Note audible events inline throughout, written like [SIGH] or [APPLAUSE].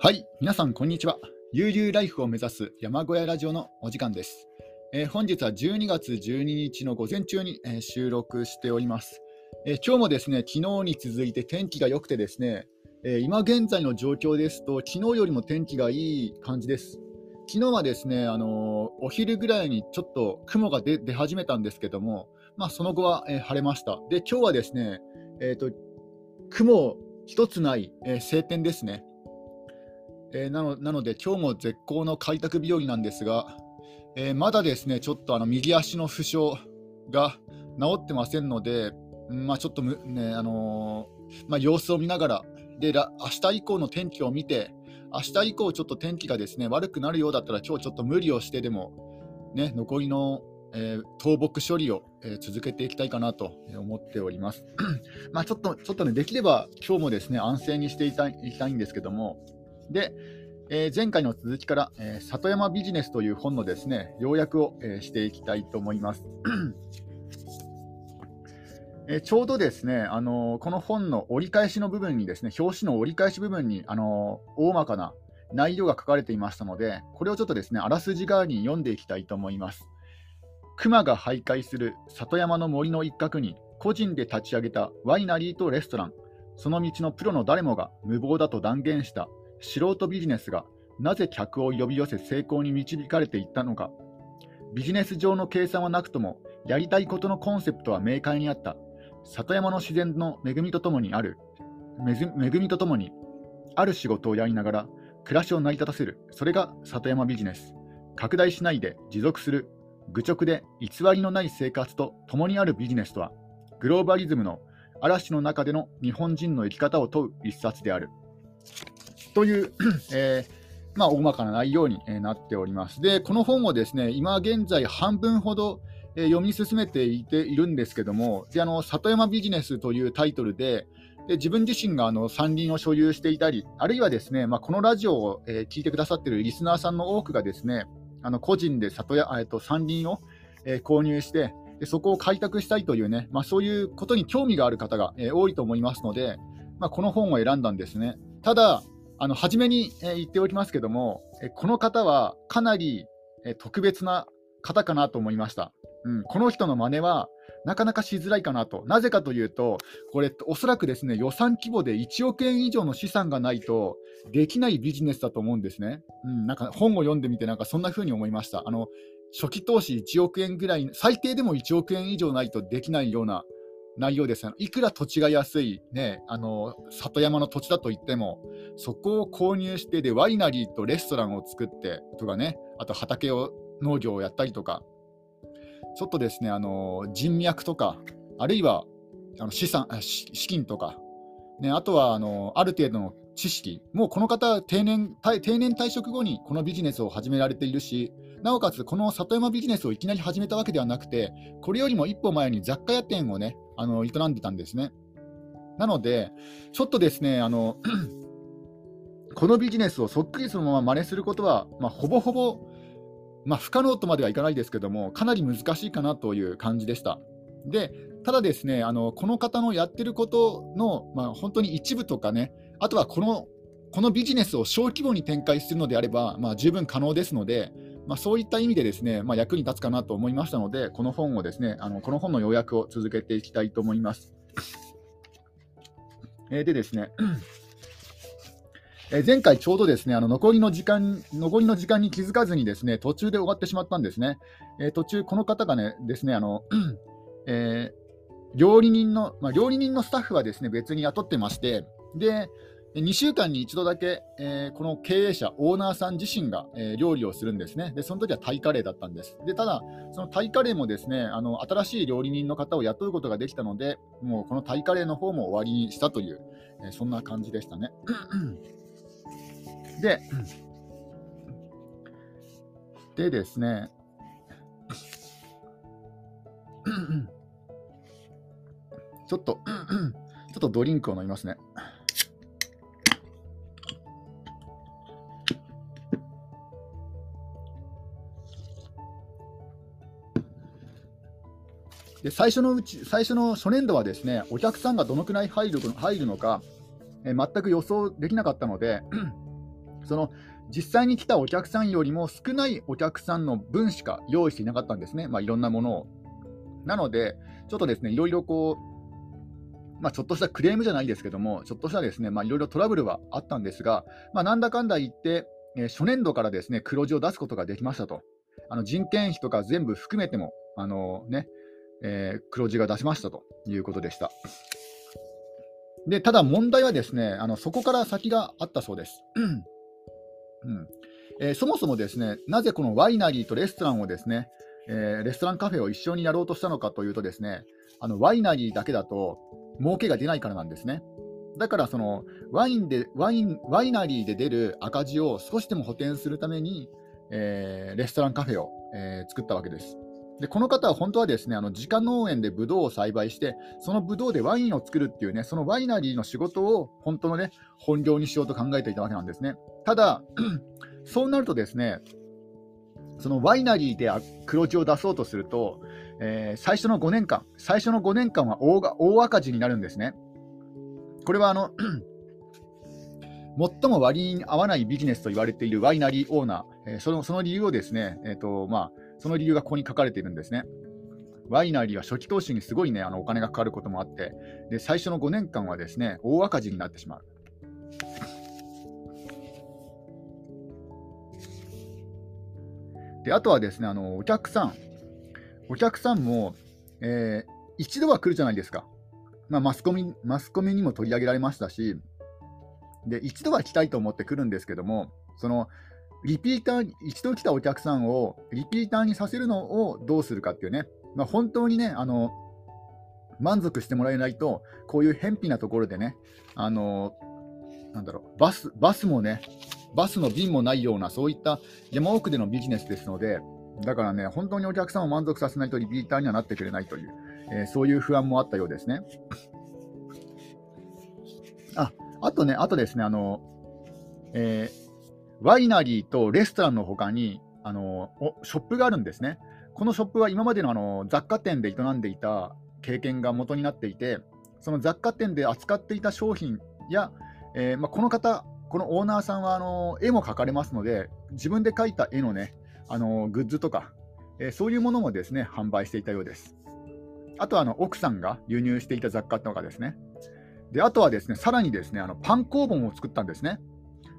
はい、皆さん、こんにちは。悠々ライフを目指す山小屋ラジオのお時間です。えー、本日は12月12日の午前中に、えー、収録しております、えー、今日もですね、昨日に続いて天気が良くてですね、え今現在の状況ですと、昨日よりも天気がいい感じです。昨日はですね、あのお昼ぐらいにちょっと雲が出始めたんですけども、まあ、その後は、え晴れました。で、今日はですね、えーと雲一つない、え、晴天ですね。えー、なのなので、今日も絶好の開拓日和なんですが、えー、まだですね、ちょっとあの右足の負傷が治ってませんので、まあ、ちょっとね、あのまあ、様子を見ながら、で明日以降の天気を見て、明日以降、ちょっと天気がですね悪くなるようだったら、今日ちょっと無理をしてでも、ね、残りのえー、倒木処理を、えー、続けていきたいかなと思っております。[CLEARS THROAT] まあちょっと、ちょっとね、できれば今日もですね、安静にしていたいいきたいんですけども、で、えー、前回の続きから、え里山ビジネスという本のですね、要約を、えしていきたいと思います。[CLEARS THROAT] えちょうどですね、あのこの本の折り返しの部分にですね、表紙の折り返し部分に、あの大まかな内容が書かれていましたので、これをちょっとですね、あらすじ側に読んでいきたいと思います。熊が徘徊する里山の森の一角に個人で立ち上げたワイナリーとレストラン、その道のプロの誰もが無謀だと断言した素人ビジネスがなぜ客を呼び寄せ成功に導かれていったのか。ビジネス上の計算はなくとも、やりたいことのコンセプトは明快にあった。里山の自然の恵みとともにある、恵みとともに、ある仕事をやりながら暮らしを成り立たせる。それが里山ビジネス。拡大しないで持続する愚直で偽りのない生活と共にあるビジネスとは、グローバリズムの嵐の中での日本人の生き方を問う一冊である。という、[COUGHS] えー、まあ、大まかな内容になっております。で、この本をですね、今現在半分ほど読み進めていているんですけども、であの里山ビジネスというタイトルで、で自分自身があの山林を所有していたり、あるいはですね、まあ、このラジオを、え、聞いてくださっているリスナーさんの多くがですね、あの個人で里や、えっと、山林を、購入してで、そこを開拓したいというね、まあ、そういうことに興味がある方が、多いと思いますので、まあ、この本を選んだんですね。ただ、あの初めに、え、言っておきますけども、えこの方はかなり、え特別な方かなと思いました。うん、この人の真似はなかなかしづらいかなと。なぜかというと、これ、おそらくですね予算規模で1億円以上の資産がないとできないビジネスだと思うんですね。うん、なんか本を読んでみて、なんかそんな風に思いました。あの初期投資1億円ぐらい、最低でも1億円以上ないとできないような内容ですね。いくら土地が安い、ね、あの里山の土地だと言っても、そこを購入してで、ワイナリーとレストランを作ってとかね、あと畑を農業をやったりとか、ちょっとですね、あの人脈とか、あるいはあの資産資金とか、ね、あとはあのある程度の知識、もうこの方定年、定年退職後にこのビジネスを始められているし、なおかつこの里山ビジネスをいきなり始めたわけではなくて、これよりも一歩前に雑貨屋店をね、あの営んでたんですね。なので、ちょっとですね、あの [CLEARS THROAT] このビジネスをそっくりそのまま真似することは、まあ、ほぼほぼまあ、不可能とまではいかないですけども、かなり難しいかなという感じでした。で、ただですね、あのこの方のやってることの、まあ、本当に一部とかね、あとはこのこのビジネスを小規模に展開するのであれば、まあ、十分可能ですので、まあ、そういった意味でですね、まあ、役に立つかなと思いましたので、この本をですね、あのこの本の要約を続けていきたいと思います。えー、でですね、え前回ちょうどですね、あの残りの時間、残りの時間に気づかずにですね、途中で終わってしまったんですね。えー、途中、この方がね、ですね、あの、えー、料理人の、まあ、料理人のスタッフはですね、別に雇ってまして、で、2週間に1度だけ、えー、この経営者、オーナーさん自身が、えー、料理をするんですね。で、その時はタイカレーだったんです。で、ただ、そのタイカレーもですね、あの新しい料理人の方を雇うことができたので、もうこのタイカレーの方も終わりにしたという、えー、そんな感じでしたね。で、でですね、ちょっと、ちょっとドリンクを飲みますね。で最初のうち最初の初年度はですねお客さんがどのくらい入る入るのか、え全く予想できなかったので [CLEARS THROAT] その実際に来たお客さんよりも少ないお客さんの分しか用意していなかったんですね、まあ、いろんなものを。なので、ちょっとですね、いろいろこう、まあ、ちょっとしたクレームじゃないですけども、ちょっとしたですね、まあ、いろいろトラブルはあったんですが、まあ、なんだかんだ言って、えー、初年度からですね、黒字を出すことができましたと。あの人件費とか全部含めても、あのね、えー、黒字が出しましたということでした。で、ただ問題はですね、あのそこから先があったそうです。うんえー、そもそもですね、なぜこのワイナリーとレストランをですね、えー、レストランカフェを一緒にやろうとしたのかというとですね、あのワイナリーだけだと儲けが出ないからなんですね。だからそのワインでワインワイナリーで出る赤字を少しでも補填するために、えー、レストランカフェを、えー、作ったわけです。でこの方は本当はですねあの自家農園でブドウを栽培してそのブドウでワインを作るっていうねそのワイナリーの仕事を本当のね本業にしようと考えていたわけなんですね。ただ [CLEARS THROAT] そうなるとですねそのワイナリーで黒字を出そうとすると、えー、最初の5年間最初の5年間は大赤字になるんですね。これはあの [CLEARS THROAT] 最も割に合わないビジネスと言われているワイナリーオーナー、えー、そのその理由をですね、えーとまあ、その理由がここに書かれているんですね。ワイナリーは初期投資にすごいね、あのお金がかかることもあって、で最初の5年間はですね、大赤字になってしまう。であとはですね、あのお客さん、お客さんも、えー、一度は来るじゃないですか。まあ、マスコミマスコミにも取り上げられましたし、で一度は来たいと思って来るんですけども、そのリピーター、一度来たお客さんをリピーターにさせるのをどうするかっていうね、まあ、本当にね、あの満足してもらえないと、こういう偏僻なところでね、あのなんだろうバス、バスもね、バスの便もないような、そういった山奥でのビジネスですので、だからね、本当にお客さんを満足させないとリピーターにはなってくれないという、えー、そういう不安もあったようですね。ああとね、あとですね、あの、えーワイナリーとレストランの他にあのショップがあるんですね。このショップは今までのあの雑貨店で営んでいた経験が元になっていて、その雑貨店で扱っていた商品や、えー、まあ、この方、このオーナーさんはあの絵も描かれますので、自分で描いた絵のね、あのグッズとか、えー、そういうものもですね販売していたようです。あとはあの奥さんが輸入していた雑貨とかですね。であとはですね、さらにですね、あのパン工房を作ったんですね。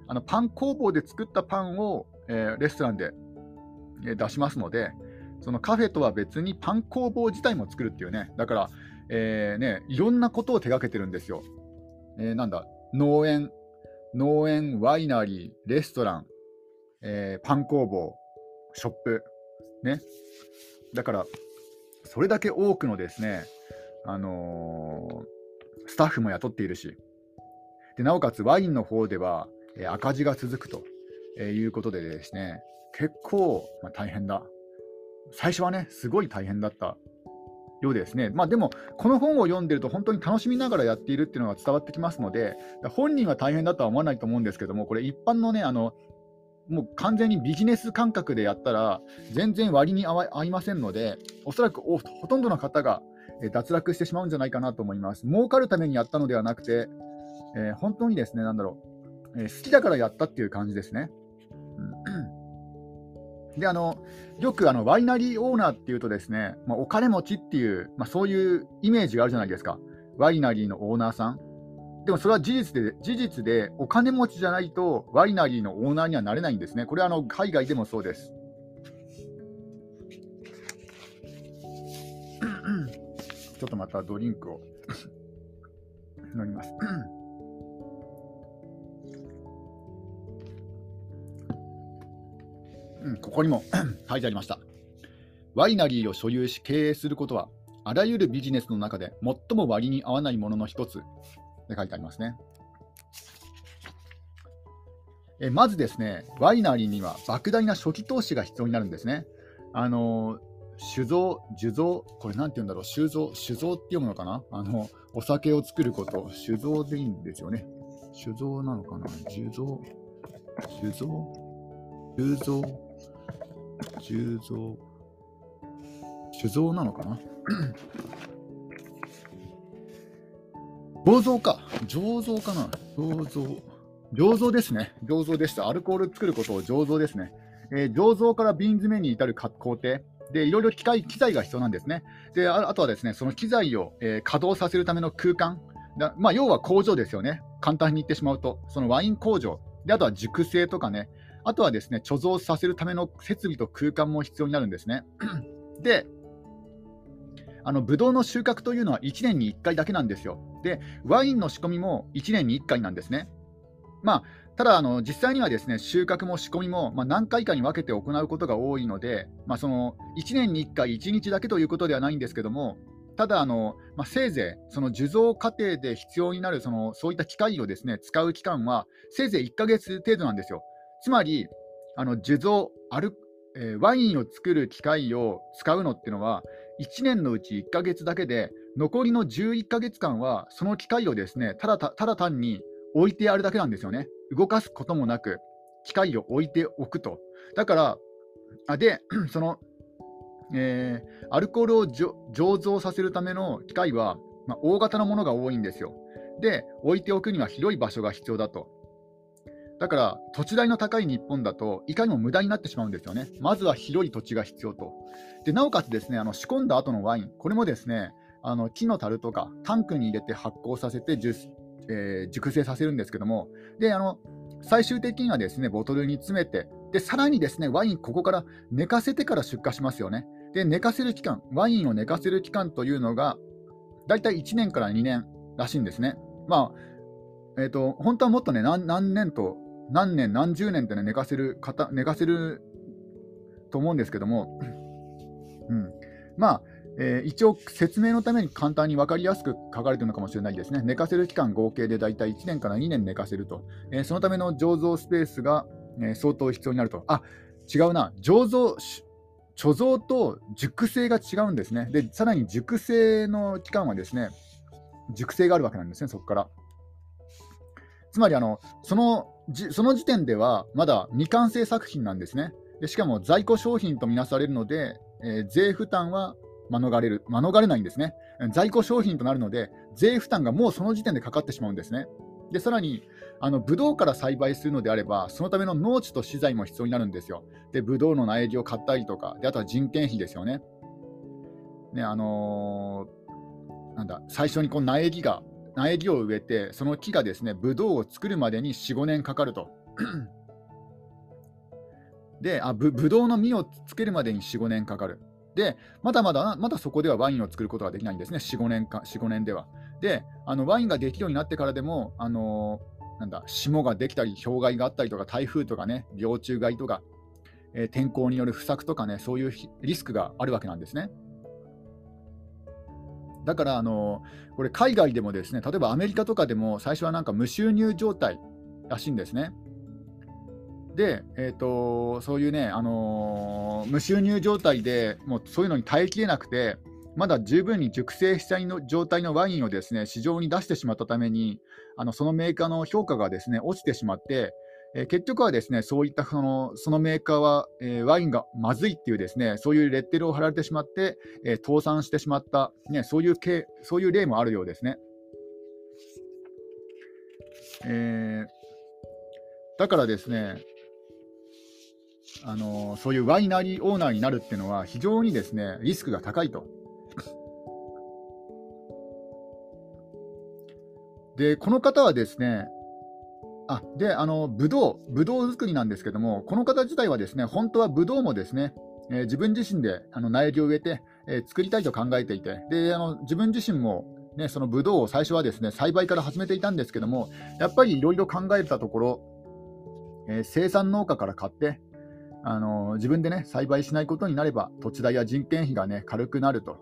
あのパン工房で作ったパンを、えー、レストランで、えー、出しますので、そのカフェとは別にパン工房自体も作るっていうね、だから、えー、ね、いろんなことを手がけてるんですよ。えー、なんだ、農園、農園、ワイナリー、レストラン、えー、パン工房、ショップ、ね。だから、それだけ多くのですね、あのー、スタッフも雇っているし、でなおかつワインの方では、赤字が続くということでですね、結構、ま大変だ。最初はね、すごい大変だったようですね。まあでも、この本を読んでると本当に楽しみながらやっているっていうのが伝わってきますので、本人は大変だとは思わないと思うんですけども、これ一般のね、あの、もう完全にビジネス感覚でやったら、全然割に合いませんので、おそらくほとんどの方が脱落してしまうんじゃないかなと思います。儲かるためにやったのではなくて、えー、本当にですね、なんだろう、えー、好きだからやったっていう感じですね。であのよくあのワイナリーオーナーっていうとですね、まあ、お金持ちっていう、まあ、そういうイメージがあるじゃないですか、ワイナリーのオーナーさん。でもそれは事実で事実でお金持ちじゃないとワイナリーのオーナーにはなれないんですね。これはあの海外でもそうです。ちょっとまたドリンクを [LAUGHS] 飲みます。うん、ここにも [CLEARS THROAT] 書いてありました。ワイナリーを所有し経営することは、あらゆるビジネスの中で最も割に合わないものの一つって書いてありますね。えまずですね、ワイナリーには莫大な初期投資が必要になるんですね。あの酒造、酒造、これなんて言うんだろう、酒造、酒造って読むのかな？あの、お酒を作ること、酒造でいいんですよね。酒造なのかな？酒造、酒造、酒造、鋳造。酒造なのかな？[CLEARS THROAT] 醸造か。醸造かな？醸造。醸造ですね。醸造でした。アルコール作ることを醸造ですね。えー、醸造から瓶詰めに至る工程。で、いろいろ機械機材が必要なんですね。で、あとはですね、その機材を、えー、稼働させるための空間。だまあ、要は工場ですよね。簡単に言ってしまうと。そのワイン工場。で、あとは熟成とかね。あとはですね、貯蔵させるための設備と空間も必要になるんですね。[CLEARS THROAT] で、あのブドウの収穫というのは1年に1回だけなんですよ。で、ワインの仕込みも1年に1回なんですね。まあ、ただあの、実際にはですね収穫も仕込みも、まあ、何回かに分けて行うことが多いので、まあ、その1年に1回、1日だけということではないんですけども、ただあの、まあ、せいぜいその受蔵過程で必要になるそのそういった機械をですね使う期間は、せいぜい1ヶ月程度なんですよ。つまり、あの受蔵アル、えー、ワインを作る機械を使うのっていうのは、1年のうち1ヶ月だけで、残りの11ヶ月間は、その機械をですねただただ単に置いてあるだけなんですよね。動かすこともなく、機械を置いておくと。だから、あで、[CLEARS THROAT] その、えー、アルコールを醸造させるための機械は、まあ、大型のものが多いんですよ。で、置いておくには広い場所が必要だと。だから、土地代の高い日本だと、いかにも無駄になってしまうんですよね。まずは広い土地が必要と。でなおかつですね、あの仕込んだ後のワイン、これもですね、あの木の樽とかタンクに入れて発酵させてえー、熟成させるんですけども、であの最終的にはですねボトルに詰めて、でさらにですねワイン、ここから寝かせてから出荷しますよね。で寝かせる期間、ワインを寝かせる期間というのが、だいたい1年から2年らしいんですね。まあえーと、本当はもっとね何、何年と、何年、何十年って、ね、寝かせる方寝かせると思うんですけども、うん、まあ、えー、一応、説明のために簡単に分かりやすく書かれているのかもしれないですね。寝かせる期間合計でだいたい1年から2年寝かせると。えー、そのための醸造スペースが、えー、相当必要になると。あ違うな。醸造、貯蔵と熟成が違うんですね。で、さらに熟成の期間はですね、熟成があるわけなんですね、そこから。つまりあのそのじ、その時点ではまだ未完成作品なんですね。でしかも在庫商品とみなされるので、えー、税負担は免れる、免れないんですね。在庫商品となるので、税負担がもうその時点でかかってしまうんですね。で、さらに、あのブドウから栽培するのであれば、そのための農地と資材も必要になるんですよ。で、ブドウの苗木を買ったりとか、であとは人件費ですよね。ね、あのー、なんだ、最初にこう苗木が、苗木を植えて、その木がですね、ブドウを作るまでに4、5年かかると。[CLEARS THROAT] で、あぶぶどうの実をつけるまでに4、5年かかる。で、まだまだ、まだそこではワインを作ることができないんですね、4、5年か、4、5年では。で、あのワインができるようになってからでも、あのー、なんだ、霜ができたり、氷害があったりとか、台風とかね、病虫害とか、えー、天候による不作とかね、そういうリスクがあるわけなんですね。だから、あの、これ海外でもですね、例えばアメリカとかでも最初はなんか無収入状態らしいんですね。で、えーと、そういうね、あのー、無収入状態でもうそういうのに耐えきれなくて、まだ十分に熟成したいの状態のワインをですね市場に出してしまったために、あのそのメーカーの評価がですね落ちてしまって、え、結局はですねそういったそのそのメーカーは、え、ワインがまずいっていうですねそういうレッテルを貼られてしまって、え、倒産してしまった、ね、そういう系そういう例もあるようですね。えだからですね、あのそういうワイナリーオーナーになるっていうのは非常にですねリスクが高いと。でこの方はですねあであのブドウ、ブドウ作りなんですけども、この方自体はですね本当はブドウもですね、えー、自分自身であの苗木を植えて、えー、作りたいと考えていて、であの自分自身も、ね、そのブドウを最初はですね栽培から始めていたんですけども、やっぱりいろいろ考えたところ、えー、生産農家から買って、あの自分でね栽培しないことになれば土地代や人件費がね軽くなると、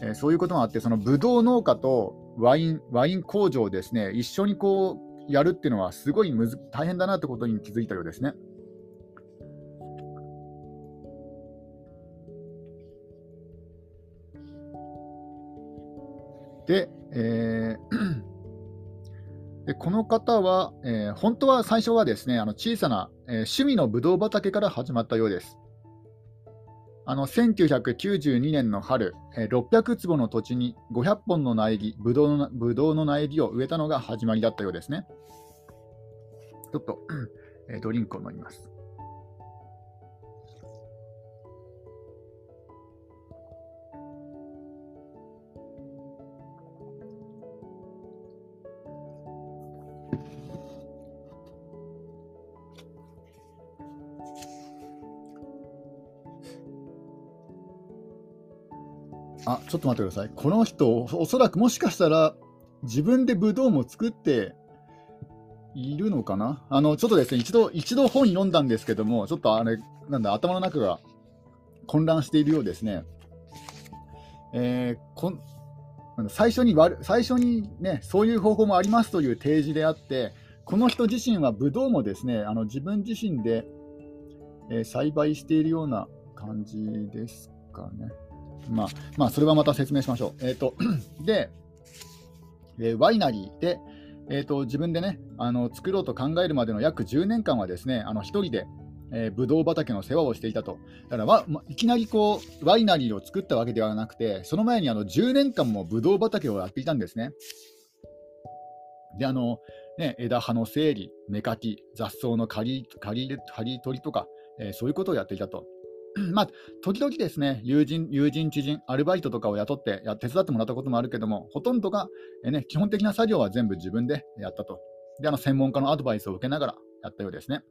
えー、そういうこともあってそのブドウ農家とワインワイン工場をですね一緒にこうやるっていうのはすごいむず大変だなってことに気づいたようですね。で、えー [CLEARS THROAT] でこの方は、えー、本当は最初はですねあの小さな、えー、趣味のブドウ畑から始まったようです。あの1992年の春、えー、600坪の土地に500本の苗木、ブドウのブドウの苗木を植えたのが始まりだったようですね。ちょっと、えドリンクを飲みます。ちょっと待ってください。この人、おそらくもしかしたら、自分でブドウも作っているのかな？あの、ちょっとですね、一度、一度本読んだんですけども、ちょっとあれ、なんだ、頭の中が混乱しているようですね。えー、こん最初に最初にね、そういう方法もありますという提示であって、この人自身はブドウもですね、あの自分自身で、えー、栽培しているような感じですかね。まあ、まあ、それはまた説明しましょう。えっ、ー、と、[CLEARS THROAT] で、えワイナリーで、えーと、自分でねあの作ろうと考えるまでの約10年間はですねあの1人で、えー、ブドウ畑の世話をしていたと。だからわ、いきなりこうワイナリーを作ったわけではなくて、その前にあの10年間もブドウ畑をやっていたんですね。で、あの、ね、枝葉の整理、芽かき、雑草の刈り刈り刈り取りとか、えー、そういうことをやっていたと。まあ、時々ですね、友人、友人、知人、アルバイトとかを雇ってや手伝ってもらったこともあるけども、ほとんどが、えね、基本的な作業は全部自分でやったと。で、あの専門家のアドバイスを受けながらやったようですね。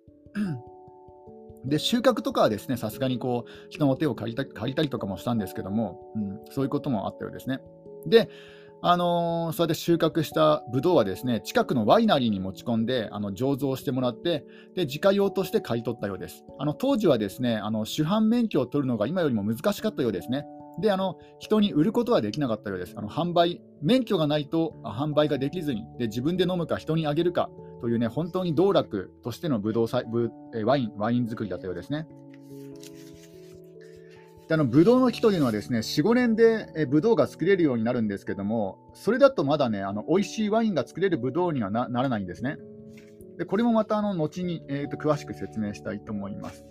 で、収穫とかはですね、さすがにこう、人の手を借りた借りたりとかもしたんですけども、うん、そういうこともあったようですね。で、あのー、そうやって収穫したブドウはですね近くのワイナリーに持ち込んであの醸造してもらってで自家用として買い取ったようです。あの当時はですねあの主犯免許を取るのが今よりも難しかったようですね。であの人に売ることはできなかったようです。あの販売免許がないと販売ができずにで自分で飲むか人にあげるかというね本当に道楽としてのブドウワインワイン作りだったようですね。であのブドウの木というのはですね4、5年でえブドウが作れるようになるんですけども、それだとまだね、あの美味しいワインが作れるブドウにはならないんですね。でこれもまたあの後に、えーと、詳しく説明したいと思います。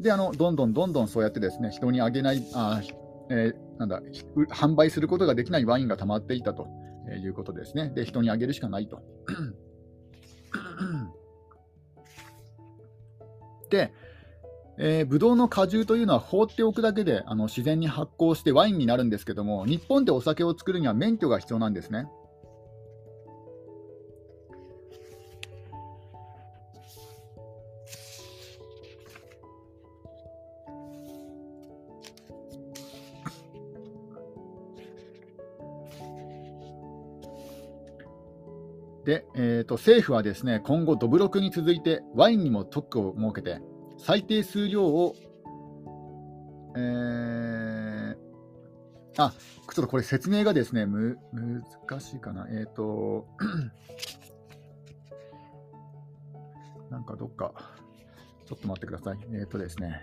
であの、どんどんどんどんそうやってですね人にあげない、あえー、なんだ販売することができないワインが溜まっていたということですね。で、人にあげるしかないと。で、えー、ブドウの果汁というのは放っておくだけであの自然に発酵してワインになるんですけども日本でお酒を作るには免許が必要なんですね。で、えーと、政府はですね今後、どぶろくに続いてワインにも特許を設けて最低数量を、えー、あ、ちょっとこれ説明がですね、む難しいかな。えっ、ー、と、[CLEARS THROAT] なんかどっか、ちょっと待ってください。えっ、ー、とですね。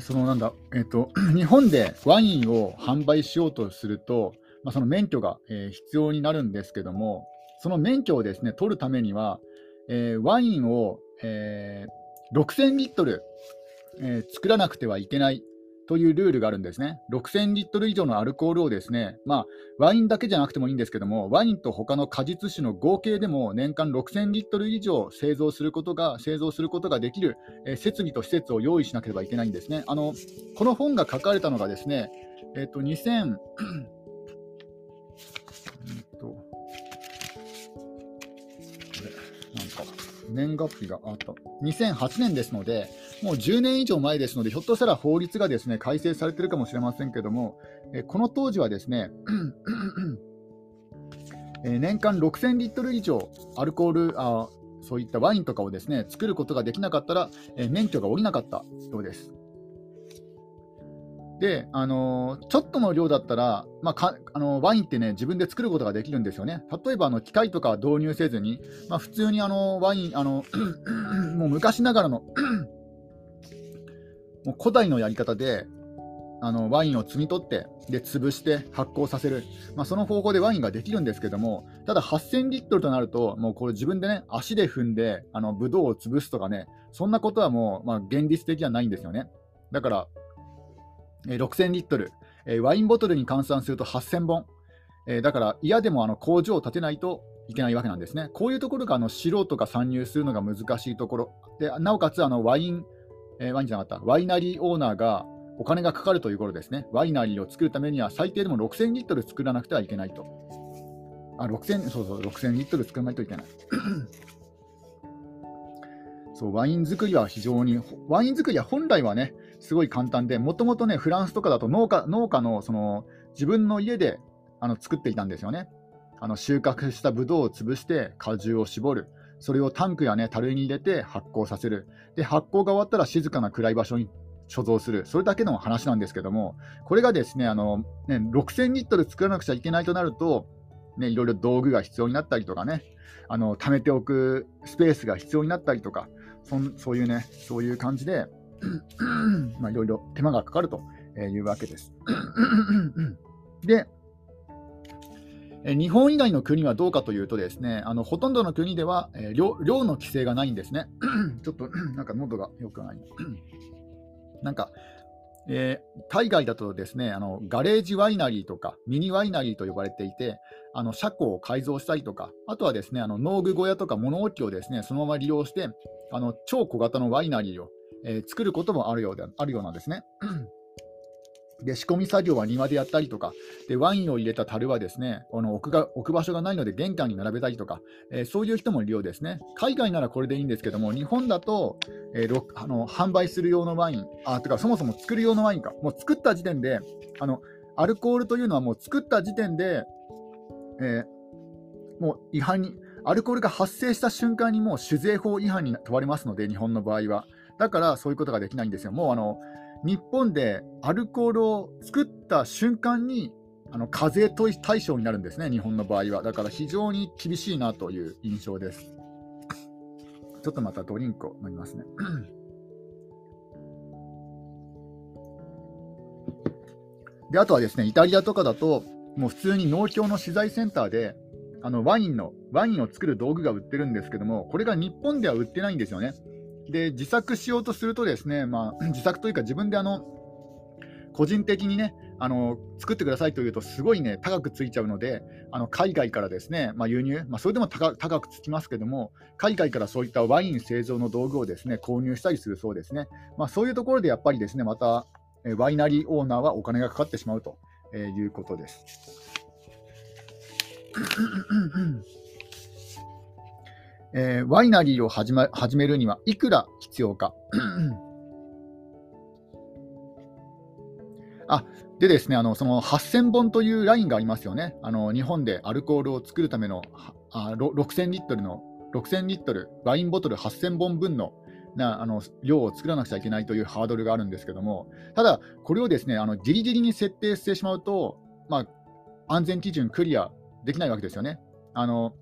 そのなんだ、えーと、[CLEARS THROAT] 日本でワインを販売しようとすると、まあ、その免許が、えー、必要になるんですけども、その免許をですね取るためには、えー、ワインを、えー、6000リットル、え作らなくてはいけないというルールがあるんですね。6000リットル以上のアルコールをですね、まあ、ワインだけじゃなくてもいいんですけども、ワインと他の果実酒の合計でも年間6000リットル以上製造することが製造することができる、えー、設備と施設を用意しなければいけないんですね。あのこの本が書かれたのがですね、えっ、ー、と2000年月日があった。2008年ですので、もう10年以上前ですので、ひょっとしたら法律がですね改正されているかもしれませんけども、えこの当時はですね、え年間6000リットル以上アルコールあ、そういったワインとかをですね作ることができなかったら、え免許が下りなかったようです。で、あのちょっとの量だったら、まあ、かあのワインってね、自分で作ることができるんですよね。例えばあの機械とか導入せずに、まあ、普通にあのワイン、あの [CLEARS THROAT] もう昔ながらのもう古代のやり方で、あのワインを摘み取ってで潰して発酵させる、まあ、その方法でワインができるんですけどもただ8000リットルとなるともうこれ自分でね足で踏んであのブドウを潰すとかねそんなことはもう、まあ、現実的じゃないんですよね。だから6000リットル、ワインボトルに換算すると8000本、だから嫌でもあの工場を建てないといけないわけなんですね。こういうところがあの素人が参入するのが難しいところ、でなおかつあのワイン、えー、ワインじゃなかった、ワイナリーオーナーがお金がかかるということですね。ワイナリーを作るためには最低でも6000リットル作らなくてはいけないと。あ、6000、そうそう、6000リットル作らないといけない。[COUGHS] そうワイン作りは非常に、ワイン作りは本来はね、すごい簡単で、もともとね、フランスとかだと農家農家のその自分の家であの作っていたんですよね。あの収穫したブドウを潰して果汁を絞る。それをタンクやね、樽に入れて発酵させる。で、発酵が終わったら静かな暗い場所に貯蔵する。それだけの話なんですけども、これがですね、あのね6000リットル作らなくちゃいけないとなると、ね、いろいろ道具が必要になったりとかね、あの貯めておくスペースが必要になったりとか、そそういうね、そういう感じで、まあ、いろいろ手間がかかるというわけです。で、日本以外の国はどうかというとですね、あのほとんどの国では、えー、量量の規制がないんですね。[CLEARS THROAT] ちょっと [CLEARS THROAT] なんか喉がよくない。[CLEARS THROAT] なんか、えー、海外だとですねあのガレージワイナリーとかミニワイナリーと呼ばれていて、あの車庫を改造したりとか、あとはですねあの農具小屋とか物置をですねそのまま利用して、あの超小型のワイナリーをえー、作ることもあるようであるようなんですね。で仕込み作業は庭でやったりとか、でワインを入れた樽はですねこの置くが置く場所がないので玄関に並べたりとか、えー、そういう人も利用ですね。海外ならこれでいいんですけども、日本だと、えー、あの販売する用のワイン、あとかそもそも作る用のワインか、もう作った時点で、あのアルコールというのはもう作った時点で、えー、もう違反に、アルコールが発生した瞬間にもう酒税法違反に問われますので、日本の場合は。だからそういうことができないんですよ。もうあの日本でアルコールを作った瞬間にあの課税対象になるんですね、日本の場合は。だから非常に厳しいなという印象です。ちょっとまたドリンクを飲みますね。[CLEARS THROAT] であとはですね、イタリアとかだと、もう普通に農協の資材センターで、あのワインのワインを作る道具が売ってるんですけども、これが日本では売ってないんですよね。で自作しようとするとですね、まあ、[CLEARS THROAT] 自作というか自分であの個人的にねあの作ってくださいというとすごいね高くついちゃうのであの海外からですね、まあ、輸入、まあ、それでも高くつきますけども海外からそういったワイン製造の道具をですね購入したりするそうですね、まあ、そういうところでやっぱりですねまたワイナリーオーナーはお金がかかってしまうということです。[COUGHS] えー、ワイナリーを始,、ま、始めるにはいくら必要か？[COUGHS] あでですね、あのその8000本というラインがありますよね。あの日本でアルコールを作るためのあ6000リットルの6000リットル、ワインボトル8000本分のなあの量を作らなくちゃいけないというハードルがあるんですけども、ただ、これをですねあのギリギリに設定してしまうと、まあ、安全基準クリアできないわけですよね。あの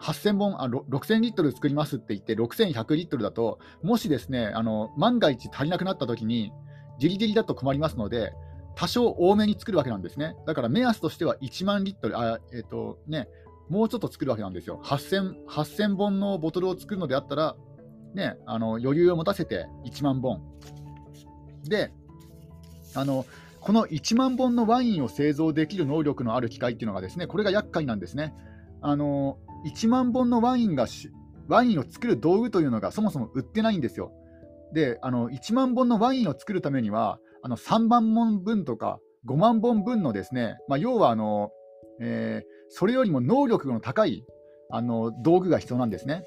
8000本あ6000リットル作りますって言って6100リットルだともしですねあの万が一足りなくなった時にギリギリだと困りますので多少多めに作るわけなんですね。だから目安としては1万リットルあ、えーとね、もうちょっと作るわけなんですよ。8000, 8000本のボトルを作るのであったら、ね、あの余裕を持たせて1万本。であのこの1万本のワインを製造できる能力のある機械っていうのがですねこれが厄介なんですね。あの1万本のワインがワインを作る道具というのがそもそも売ってないんですよ。で、あの1万本のワインを作るためには、あの3万本分とか5万本分のですね、まあ、要はあの、えー、それよりも能力の高いあの道具が必要なんですね。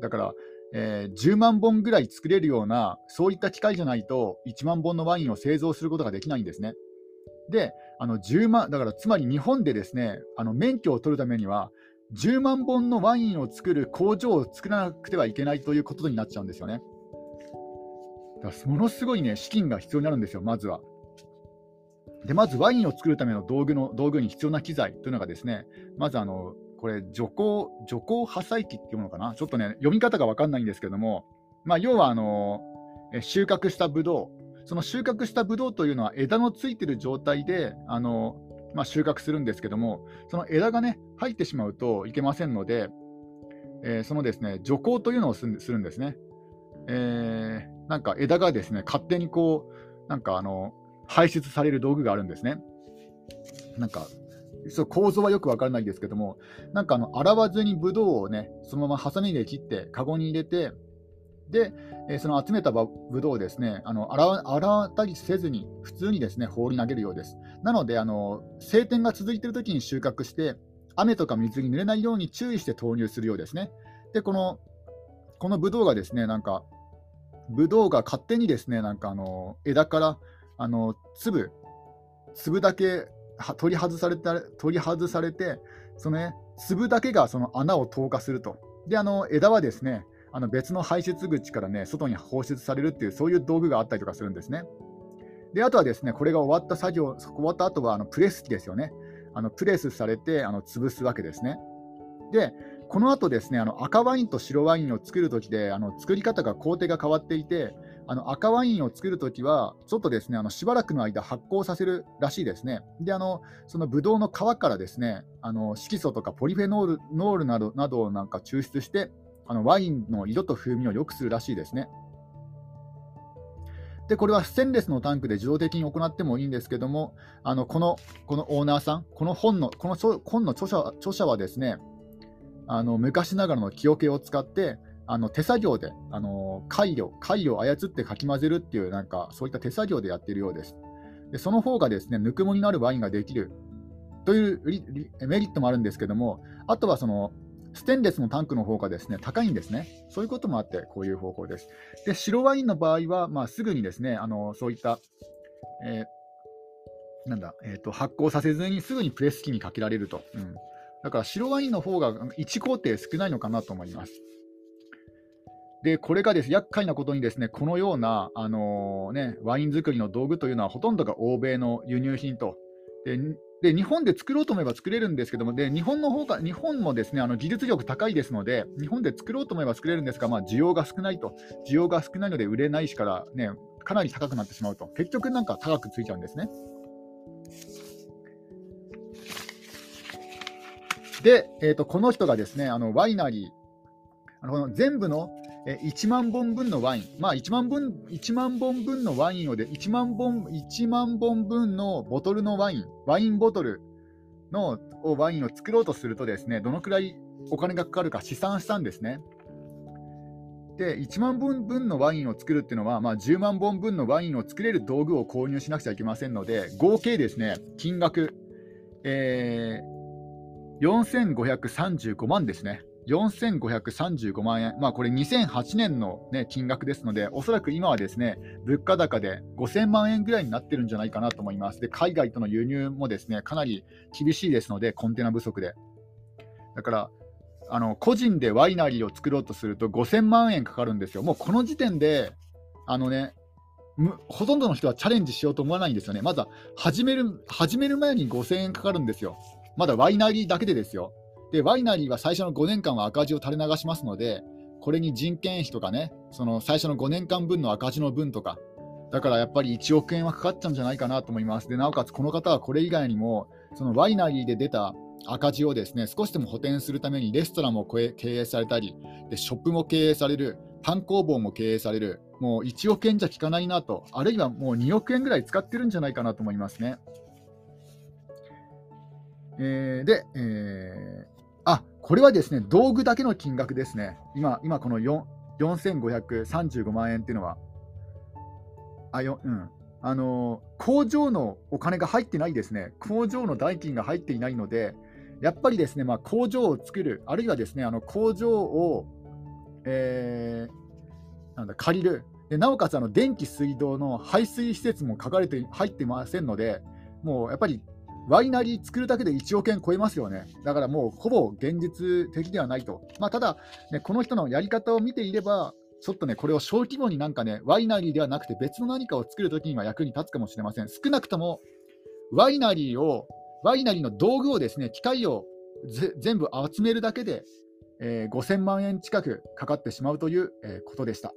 だから、えー、10万本ぐらい作れるような、そういった機械じゃないと、1万本のワインを製造することができないんですね。で、あの10万だからつまり日本でですねあの免許を取るためには、10万本のワインを作る工場を作らなくてはいけないということになっちゃうんですよね。だからものすごいね、資金が必要になるんですよ、まずは。でまずワインを作るための道具の道具に必要な機材というのがですね、まずあのこれ除光、除光破砕機っていうものかな、ちょっとね、読み方が分かんないんですけども、まあ、要はあの収穫したブドウ、その収穫したブドウというのは枝のついてる状態であの、まあ、収穫するんですけども、その枝がね、入ってしまうといけませんので、えー、そのですね除光というのをするんですね。えー、なんか枝がですね勝手にこう、なんかあの排出される道具があるんですね。なんかそう構造はよく分からないんですけども、なんかあの洗わずにブドウをね、そのままハサミで切って、カゴに入れて、で、え、その集めたブドウをですね、あの洗洗ったりせずに、普通にですね放り投げるようです。なので、あの晴天が続いているときに収穫して、雨とか水に濡れないように注意して投入するようですね。で、このこのブドウがですね、なんか、ブドウが勝手にですね、なんかあの枝からあの粒、粒だけ取り外された取り外されて、そのね、粒だけがその穴を透過すると。で、あの枝はですね、あの別の排出口からね、外に放出されるっていう、そういう道具があったりとかするんですね。で、あとはですね、これが終わった作業、終わった後はあのプレス機ですよね。あのプレスされてあの潰すわけですね。で、この後ですね、あの赤ワインと白ワインを作るときで、あの作り方が工程が変わっていて、あの赤ワインを作るときは、ちょっとですねあのしばらくの間発酵させるらしいですね。で、あのそのブドウの皮からですねあの色素とかポリフェノールノールなどなどをなんか抽出して、あのワインの色と風味を良くするらしいですね。で、これはステンレスのタンクで自動的に行ってもいいんですけども、あのこのこのオーナーさん、この本のこの本の著者著者はですね、あの昔ながらの木桶を使って、あの手作業で、あの貝を貝を操ってかき混ぜるっていう、なんかそういった手作業でやっているようです。でその方がですね、ぬくもりのあるワインができるというメリットもあるんですけども、あとはそのステンレスのタンクの方がですね高いんですね。そういうこともあって、こういう方法です。で、白ワインの場合は、まあ、すぐにですね、あのそういった、えー、なんだ、えーと、発酵させずにすぐにプレス機にかけられると。うん、だから白ワインの方が1工程少ないのかなと思います。で、これがです厄介なことにですね、このような、あのー、ね、ワイン作りの道具というのはほとんどが欧米の輸入品と。でで日本で作ろうと思えば作れるんですけども、で日本の方が日本もですねあの技術力高いですので、日本で作ろうと思えば作れるんですが、まあ、需要が少ないと、需要が少ないので売れないしから、ね、かなり高くなってしまうと、結局なんか高くついちゃうんですね。で、えーと、この人がですねあのワイナリー、あのこの全部の1万本分のワイン、まあ、1万分 ,1 万本分のワインをで1万本 ,1 万本分のボトルのワイン、ワインボトルのワインを作ろうとするとですね、どのくらいお金がかかるか試算したんですね。で、1万本分のワインを作るっていうのは、まあ、10万本分のワインを作れる道具を購入しなくちゃいけませんので、合計ですね、金額、えー、4535万ですね。4535万円、まあ、これ2008年の、ね、金額ですので、おそらく今はですね物価高で5000万円ぐらいになってるんじゃないかなと思います。で海外との輸入もですねかなり厳しいですので、コンテナ不足で。だからあの個人でワイナリーを作ろうとすると5000万円かかるんですよ。もうこの時点であのねほとんどの人はチャレンジしようと思わないんですよね。まずは始める始める前に5000円かかるんですよ。まだワイナリーだけでですよ。で、ワイナリーは最初の5年間は赤字を垂れ流しますので、これに人件費とかね、その最初の5年間分の赤字の分とか、だからやっぱり1億円はかかっちゃうんじゃないかなと思います。で、なおかつこの方はこれ以外にも、そのワイナリーで出た赤字をですね、少しでも補填するためにレストランも経営されたり、でショップも経営される、パン工房も経営される、もう1億円じゃ効かないなと、あるいはもう2億円ぐらい使ってるんじゃないかなと思いますね。えー、で、えー、これはですね道具だけの金額ですね。今、今この4535万円っていうのは、あようん。あの工場のお金が入ってないですね、工場の代金が入っていないので、やっぱりですね、まあ、工場を作る、あるいはですねあの工場を、えー、なんだ借りる、でなおかつあの電気、水道の排水施設も書かれて入ってませんので、もうやっぱりワイナリー作るだけで1億円超えますよね。だからもうほぼ現実的ではないと。まあ、ただ、ね、この人のやり方を見ていれば、ちょっとね、これを小規模になんかね、ワイナリーではなくて別の何かを作るときには役に立つかもしれません。少なくとも、ワイナリーを、ワイナリーの道具をですね、機械を全部集めるだけで、えー、5000万円近くかかってしまうという、えー、ことでした。